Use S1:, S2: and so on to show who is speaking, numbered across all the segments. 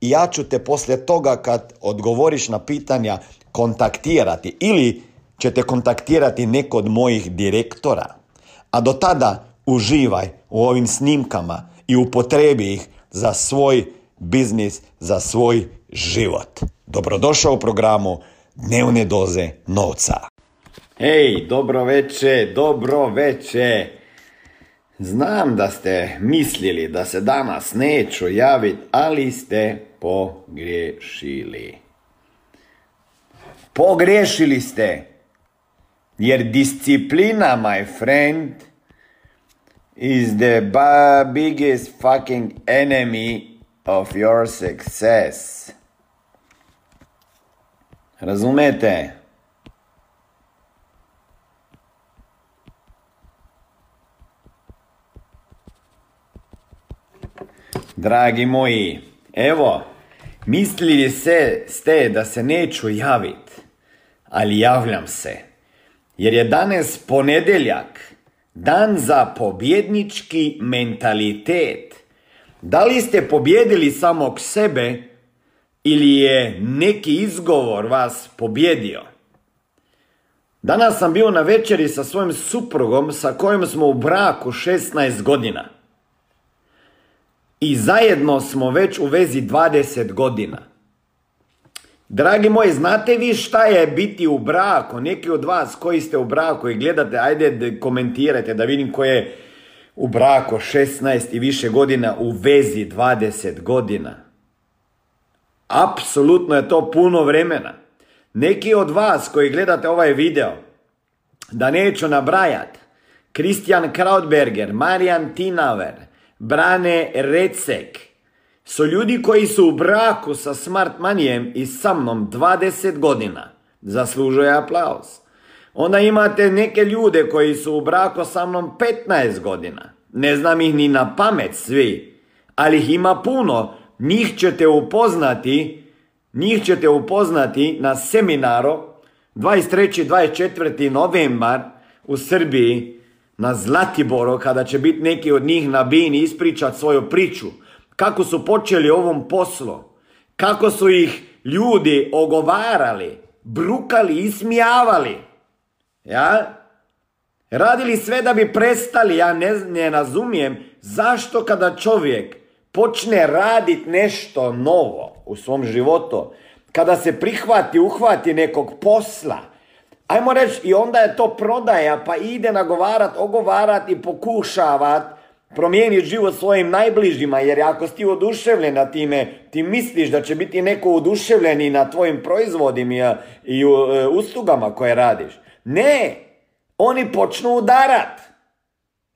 S1: i ja ću te poslije toga kad odgovoriš na pitanja kontaktirati ili ćete kontaktirati neko od mojih direktora. A do tada uživaj u ovim snimkama i upotrebi ih za svoj biznis, za svoj život. Dobrodošao u programu Dnevne doze novca. Hej, dobro veče, dobro veče. Znam da ste mislili da se danas neću javiti, ali ste pogriješili. Pogriješili ste. Jer disciplina, my friend, is the biggest fucking enemy of your success. Razumete? Dragi moji, evo, mislili se, ste da se neću javit, ali javljam se. Jer je danas ponedeljak, dan za pobjednički mentalitet. Da li ste pobjedili samog sebe ili je neki izgovor vas pobjedio? Danas sam bio na večeri sa svojim suprugom sa kojim smo u braku 16 godina i zajedno smo već u vezi 20 godina. Dragi moji, znate vi šta je biti u braku? Neki od vas koji ste u braku i gledate, ajde komentirajte da vidim ko je u braku 16 i više godina u vezi 20 godina. Apsolutno je to puno vremena. Neki od vas koji gledate ovaj video, da neću nabrajat, Christian Krautberger, Marijan Tinaver, Brane Recek su ljudi koji su u braku sa Smart Manijem i sa mnom 20 godina. Zaslužuje aplauz. Onda imate neke ljude koji su u braku sa mnom 15 godina. Ne znam ih ni na pamet svi, ali ih ima puno. Njih ćete upoznati, njih ćete upoznati na seminaru 23. 24. novembar u Srbiji na Zlatiboru kada će biti neki od njih na bini ispričat svoju priču. Kako su počeli ovom poslu. Kako su ih ljudi ogovarali, brukali, ismijavali. Ja? Radili sve da bi prestali. Ja ne, ne razumijem zašto kada čovjek počne raditi nešto novo u svom životu, kada se prihvati, uhvati nekog posla, Ajmo reći, i onda je to prodaja, pa ide nagovarat, ogovarat i pokušavat promijeniti život svojim najbližima, jer ako si ti oduševljen na time, ti misliš da će biti neko oduševljen i na tvojim proizvodima i e, uslugama koje radiš. Ne, oni počnu udarat.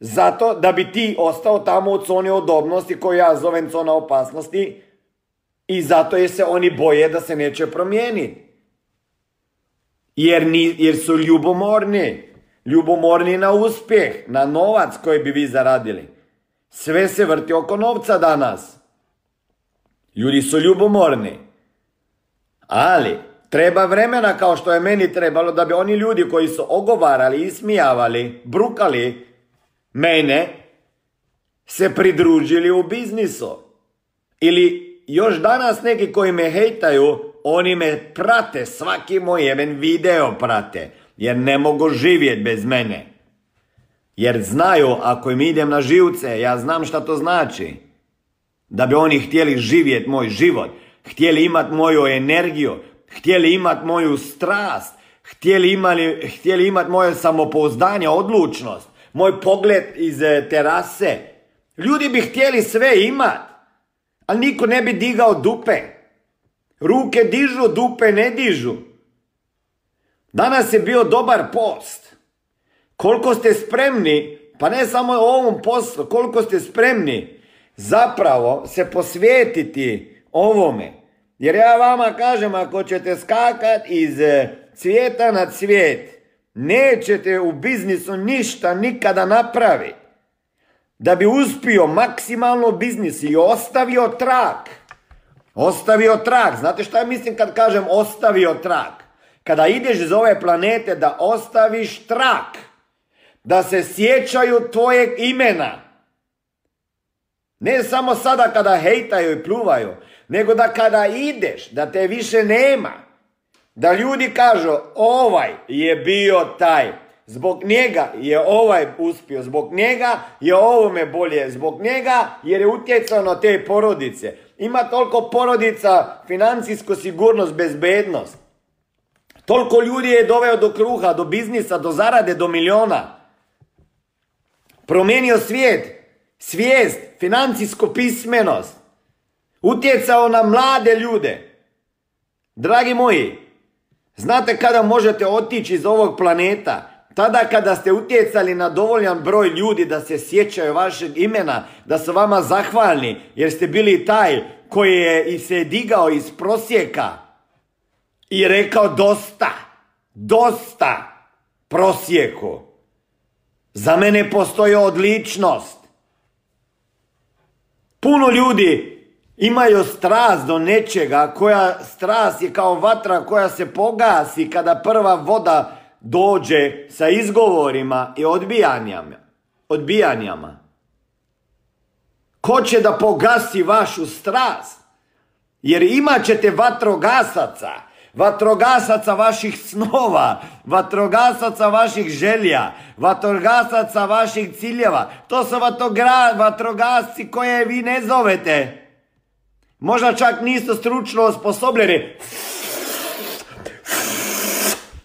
S1: Zato da bi ti ostao tamo u coni odobnosti koju ja zovem cona opasnosti i zato je se oni boje da se neće promijeniti. Jer, ni, jer su ljubomorni. Ljubomorni na uspjeh, na novac koji bi vi zaradili. Sve se vrti oko novca danas. Ljudi su ljubomorni. Ali, treba vremena kao što je meni trebalo da bi oni ljudi koji su ogovarali, ismijavali, brukali mene, se pridružili u biznisu. Ili još danas neki koji me hejtaju, oni me prate, svaki moj jedan video prate, jer ne mogu živjeti bez mene. Jer znaju, ako im idem na živce, ja znam šta to znači. Da bi oni htjeli živjeti moj život, htjeli imati moju energiju, htjeli imati moju strast, htjeli imati, htjeli imati moje samopouzdanje, odlučnost, moj pogled iz e, terase. Ljudi bi htjeli sve imat, ali niko ne bi digao dupe. Ruke dižu, dupe ne dižu. Danas je bio dobar post. Koliko ste spremni, pa ne samo u ovom poslu, koliko ste spremni zapravo se posvetiti ovome. Jer ja vama kažem, ako ćete skakat iz e, cvijeta na cvijet, nećete u biznisu ništa nikada napraviti. Da bi uspio maksimalno biznis i ostavio trak. Ostavio trak. Znate šta mislim kad kažem ostavio trak? Kada ideš iz ove planete da ostaviš trak. Da se sjećaju tvojeg imena. Ne samo sada kada hejtaju i pluvaju, nego da kada ideš, da te više nema. Da ljudi kažu, ovaj je bio taj. Zbog njega je ovaj uspio, zbog njega je ovome bolje, zbog njega jer je utjecao na te porodice. Ima toliko porodica, financijsku sigurnost, bezbednost. Toliko ljudi je doveo do kruha, do biznisa, do zarade, do miliona. Promijenio svijet, svijest, financijsku pismenost. Utjecao na mlade ljude. Dragi moji, znate kada možete otići iz ovog planeta? Tada kada ste utjecali na dovoljan broj ljudi da se sjećaju vašeg imena, da su vama zahvalni, jer ste bili taj koji je i se digao iz prosjeka i rekao dosta, dosta prosjeku. Za mene postoji odličnost. Puno ljudi imaju strast do nečega, koja strast je kao vatra koja se pogasi kada prva voda dođe sa izgovorima i odbijanjama. odbijanjama. Ko će da pogasi vašu strast? Jer imat ćete vatrogasaca, vatrogasaca vaših snova, vatrogasaca vaših želja, vatrogasaca vaših ciljeva. To su vatrogasci koje vi ne zovete. Možda čak nisu stručno osposobljeni.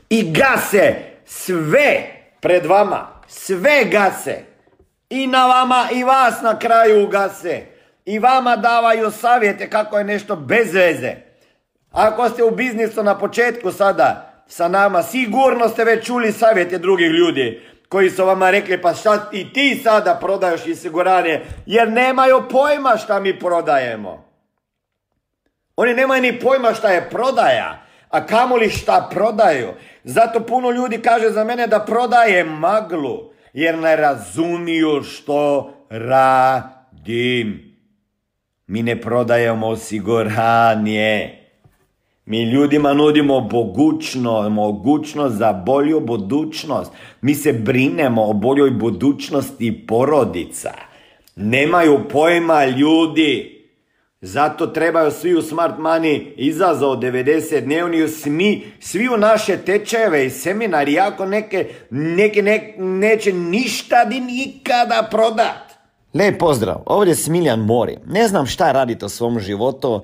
S1: I gase sve pred vama. Sve gase. I na vama i vas na kraju gase. I vama davaju savjete kako je nešto bez veze. Ako ste u biznisu na početku sada sa nama, sigurno ste već čuli savjete drugih ljudi koji su vama rekli pa šta i ti sada prodaješ osiguranje jer nemaju pojma šta mi prodajemo. Oni nemaju ni pojma šta je prodaja, a kamoli šta prodaju. Zato puno ljudi kaže za mene da prodaje maglu, jer ne razumiju što radim. Mi ne prodajemo osiguranje. Mi ljudima nudimo bogućnost, mogućnost za bolju budućnost. Mi se brinemo o boljoj budućnosti porodica. Nemaju pojma ljudi. Zato trebaju svi u Smart Money izazov 90 dnevni, svi, u naše tečajeve i seminari, ako neke, neke ne, neće ništa di nikada prodat.
S2: Lijep pozdrav, ovdje je Smiljan Mori. Ne znam šta radite u svom životu,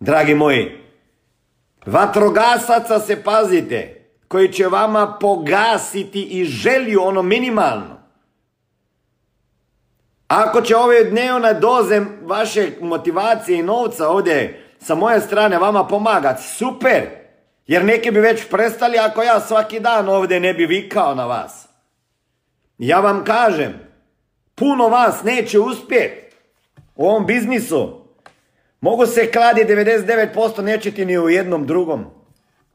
S1: Dragi moji, vatrogasaca se pazite, koji će vama pogasiti i želju ono minimalno. Ako će ove dnevne doze vaše motivacije i novca ovdje sa moje strane vama pomagati, super, Jer neki bi već prestali ako ja svaki dan ovdje ne bi vikao na vas. Ja vam kažem, puno vas neće uspjeti u ovom biznisu. Mogu se kladi 99%, nećete ni u jednom drugom.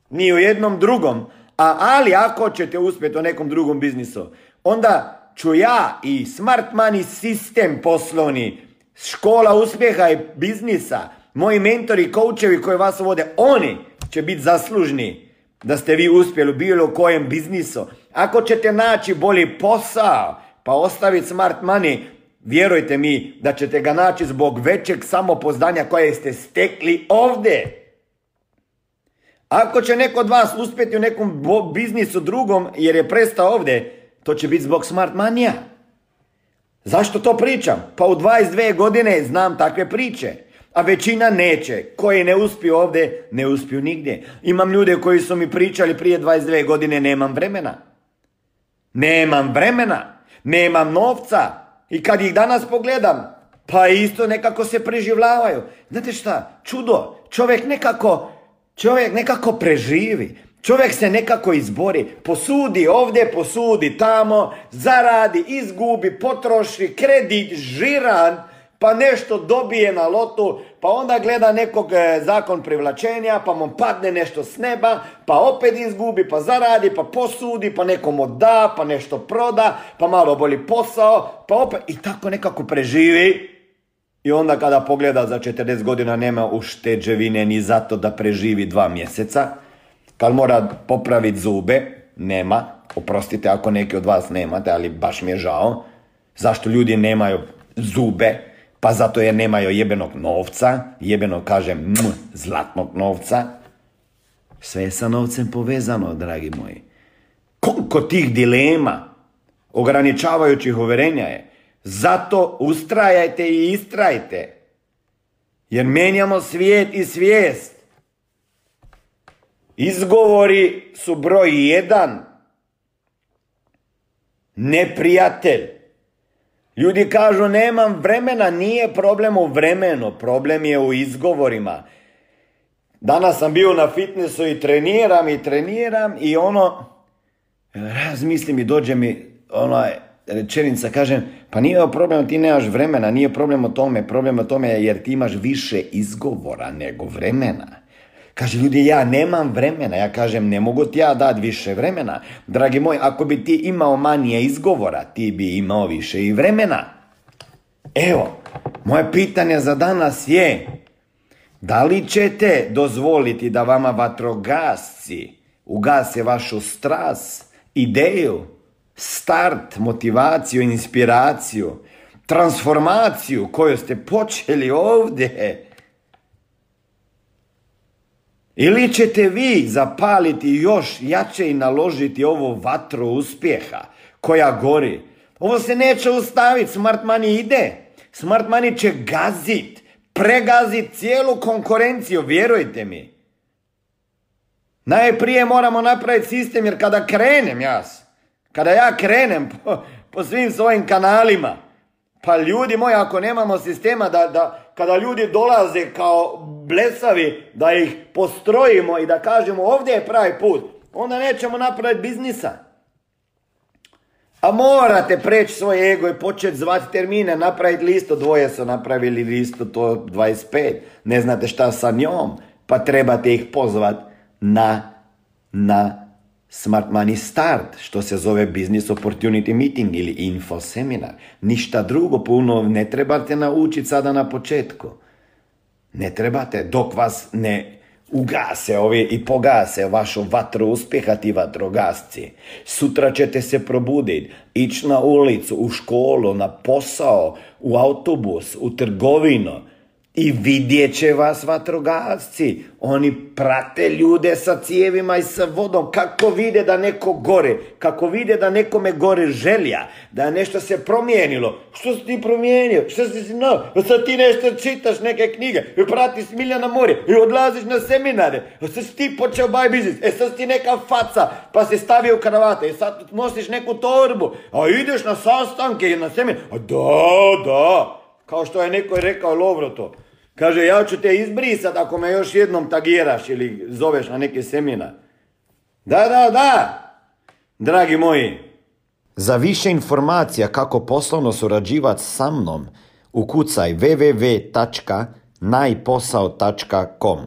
S1: Ni u jednom drugom. A ali ako ćete uspjeti u nekom drugom biznisu, onda ću ja i smart money sistem poslovni, škola uspjeha i biznisa, moji mentori, koučevi koji vas vode, oni će biti zaslužni da ste vi uspjeli u bilo kojem biznisu. Ako ćete naći bolji posao, pa ostaviti smart money, vjerujte mi da ćete ga naći zbog većeg samopoznanja koje ste stekli ovdje. Ako će neko od vas uspjeti u nekom biznisu drugom jer je prestao ovdje, to će biti zbog smart manija. Zašto to pričam? Pa u 22 godine znam takve priče. A većina neće. Koji ne uspiju ovdje, ne uspiju nigdje. Imam ljude koji su mi pričali prije 22 godine, nemam vremena. Nemam vremena. Nemam novca. I kad ih danas pogledam, pa isto nekako se preživljavaju. Znate šta? Čudo. Čovjek nekako, čovjek nekako preživi. Čovjek se nekako izbori, posudi ovdje, posudi tamo, zaradi, izgubi, potroši, kredit, žiran, pa nešto dobije na lotu, pa onda gleda nekog e, zakon privlačenja, pa mu padne nešto s neba, pa opet izgubi, pa zaradi, pa posudi, pa nekomu da, pa nešto proda, pa malo bolji posao, pa opet i tako nekako preživi. I onda kada pogleda za 40 godina nema ušteđevine ni zato da preživi dva mjeseca, kad mora popraviti zube, nema. Oprostite ako neki od vas nemate, ali baš mi je žao. Zašto ljudi nemaju zube? Pa zato jer nemaju jebenog novca, jebeno kažem zlatnog novca. Sve je sa novcem povezano, dragi moji. Koliko tih dilema, ograničavajućih uverenja je. Zato ustrajajte i istrajte. Jer menjamo svijet i svijest. Izgovori su broj jedan. Neprijatelj. Ljudi kažu nemam vremena, nije problem u vremenu, problem je u izgovorima. Danas sam bio na fitnessu i treniram i treniram i ono, razmislim i dođe mi ona rečenica, kažem, pa nije problem, ti nemaš vremena, nije problem o tome, problem o tome jer ti imaš više izgovora nego vremena. Kaže ljudi, ja nemam vremena. Ja kažem, ne mogu ti ja dati više vremena. Dragi moj, ako bi ti imao manje izgovora, ti bi imao više i vremena. Evo, moje pitanje za danas je, da li ćete dozvoliti da vama vatrogasci ugase vašu stras, ideju, start, motivaciju, inspiraciju, transformaciju koju ste počeli ovdje ili ćete vi zapaliti još jače i naložiti ovo vatro uspjeha koja gori? Ovo se neće ustaviti, Smart Money ide. Smart Money će gazit, pregazit cijelu konkurenciju, vjerujte mi. Najprije moramo napraviti sistem jer kada krenem ja, kada ja krenem po, po svim svojim kanalima, pa ljudi moji ako nemamo sistema da, da kada ljudi dolaze kao blesavi da ih postrojimo i da kažemo ovdje je pravi put, onda nećemo napraviti biznisa. A morate preći svoj ego i početi zvati termine, napraviti listu, dvoje su napravili listu, to 25, ne znate šta sa njom, pa trebate ih pozvati na, na Smart Money Start, što se zove Business Opportunity Meeting ili Info Seminar. Ništa drugo, puno ne trebate naučiti sada na početku. Ne trebate, dok vas ne ugase ovi i pogase vašu vatru uspjeha ti vatrogasci. Sutra ćete se probuditi, ići na ulicu, u školu, na posao, u autobus, u trgovinu, i vidjet će vas vatrogasci. Oni prate ljude sa cijevima i sa vodom. Kako vide da neko gore. Kako vide da nekome gore želja. Da nešto se promijenilo. Što si ti promijenio? Što si si no? Sad ti nešto čitaš neke knjige. I pratiš Miljana More. I odlaziš na seminare. Sad si ti počeo baj biznis. E sad si ti neka faca. Pa se stavio kravate. E sad nosiš neku torbu. A ideš na sastanke i na seminar. A da, da. Kao što je neko rekao Lovro to. Kaže, ja ću te izbrisat ako me još jednom tagiraš ili zoveš na neke semina. Da, da, da, dragi moji.
S2: Za više informacija kako poslovno surađivati sa mnom, ukucaj www.najposao.com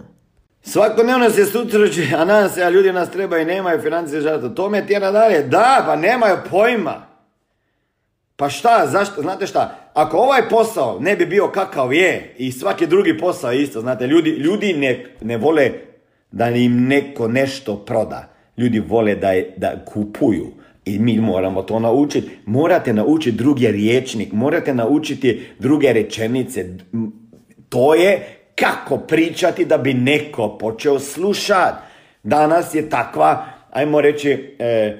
S1: Svakodnevno se sutrađe, a nas, a ljudi nas trebaju i nemaju financije žrtva. To me tjera dalje. Da, pa nemaju pojma. Pa šta, zašto, znate šta, ako ovaj posao ne bi bio kakav je i svaki drugi posao isto, znate, ljudi, ljudi ne, ne vole da im neko nešto proda. Ljudi vole da, je, da kupuju. I mi moramo to naučiti. Morate naučiti drugi riječnik, morate naučiti druge rečenice. To je kako pričati da bi neko počeo slušati. Danas je takva, ajmo reći, e,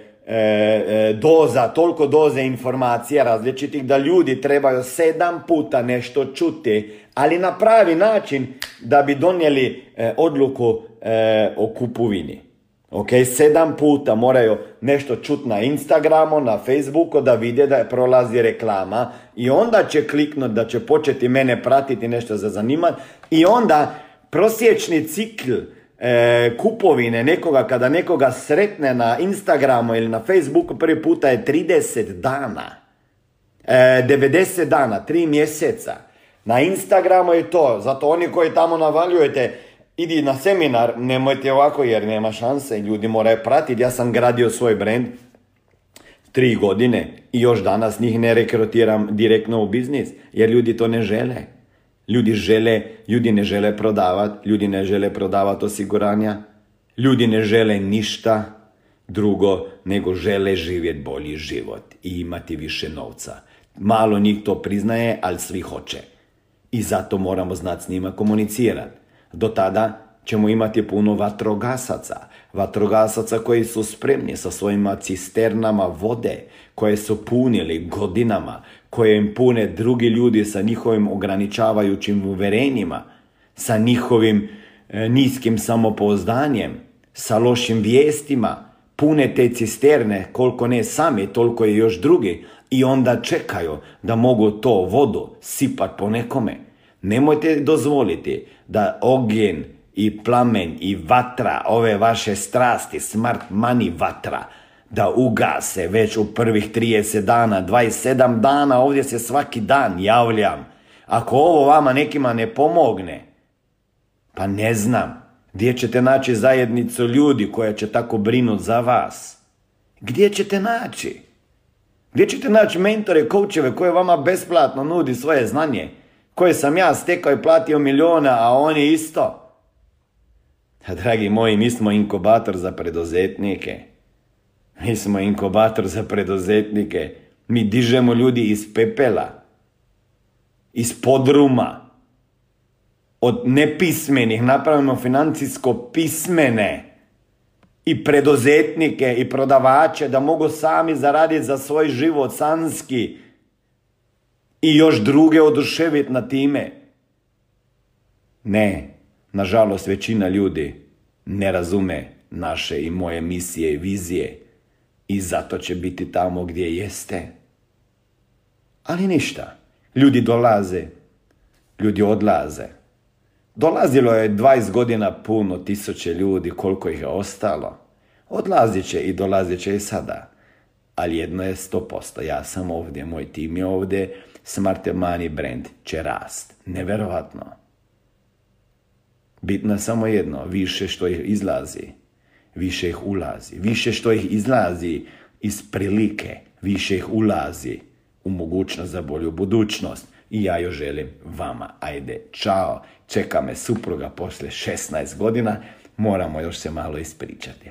S1: doza, toliko doze informacija različitih da ljudi trebaju sedam puta nešto čuti, ali na pravi način da bi donijeli e, odluku o kupovini. Ok, sedam puta moraju nešto čuti na Instagramu, na Facebooku da vide da je prolazi reklama i onda će kliknuti da će početi mene pratiti nešto za zanimati i onda prosječni cikl e, kupovine nekoga, kada nekoga sretne na Instagramu ili na Facebooku prvi puta je 30 dana. E, 90 dana, 3 mjeseca. Na Instagramu je to, zato oni koji tamo navaljujete, idi na seminar, nemojte ovako jer nema šanse, ljudi moraju pratiti. Ja sam gradio svoj brand tri godine i još danas njih ne rekrutiram direktno u biznis, jer ljudi to ne žele. Ljudi žele, ljudi ne žele prodavati, ljudi ne žele prodavati osiguranja, ljudi ne žele ništa drugo nego žele živjeti bolji život i imati više novca. Malo njih to priznaje, ali svi hoće. I zato moramo znati s njima komunicirati. Do tada ćemo imati puno vatrogasaca. Vatrogasaca koji su spremni sa svojima cisternama vode, koje su punili godinama, koje im pune drugi ljudi sa njihovim ograničavajućim uverenjima, sa njihovim e, niskim samopouzdanjem, sa lošim vijestima, pune te cisterne, koliko ne sami, toliko i još drugi, i onda čekaju da mogu to vodu sipat po nekome. Nemojte dozvoliti da ogen i plamen i vatra, ove vaše strasti, smart money vatra, da ugase već u prvih 30 dana, 27 dana, ovdje se svaki dan javljam. Ako ovo vama nekima ne pomogne, pa ne znam, gdje ćete naći zajednicu ljudi koja će tako brinuti za vas? Gdje ćete naći? Gdje ćete naći mentore, koučeve koje vama besplatno nudi svoje znanje? Koje sam ja stekao i platio miliona, a oni isto? Dragi moji, mi smo inkubator za preduzetnike. Mi smo inkubator za preduzetnike. Mi dižemo ljudi iz pepela, iz podruma, od nepismenih napravimo financijsko pismene i preduzetnike i prodavače da mogu sami zaraditi za svoj život sanski i još druge oduševiti na time. Ne, nažalost većina ljudi ne razume naše i moje misije i vizije i zato će biti tamo gdje jeste. Ali ništa. Ljudi dolaze, ljudi odlaze. Dolazilo je 20 godina puno tisuće ljudi, koliko ih je ostalo. Odlazit će i dolazit će i sada. Ali jedno je 100%, ja sam ovdje, moj tim je ovdje, Smart Money brand će rast. Neverovatno. Bitno samo jedno, više što ih izlazi, više ih ulazi. Više što ih izlazi iz prilike, više ih ulazi u mogućnost za bolju budućnost. I ja joj želim vama. Ajde, čao. Čeka me supruga poslije 16 godina. Moramo još se malo ispričati.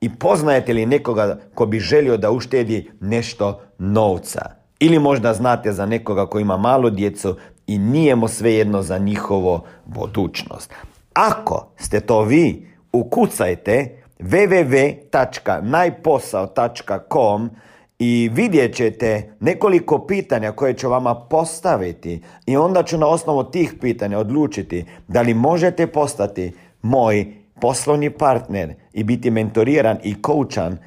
S2: i poznajete li nekoga ko bi želio da uštedi nešto novca? Ili možda znate za nekoga koji ima malo djecu i nije mu svejedno za njihovo budućnost. Ako ste to vi, ukucajte www.najposao.com i vidjet ćete nekoliko pitanja koje ću vama postaviti i onda ću na osnovu tih pitanja odlučiti da li možete postati moj poslovni partner i biti mentoriran i koučan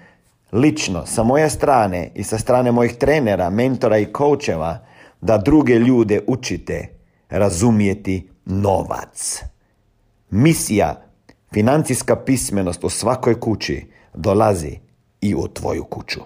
S2: lično sa moje strane i sa strane mojih trenera, mentora i koučeva da druge ljude učite razumijeti novac. Misija, financijska pismenost u svakoj kući dolazi i u tvoju kuću.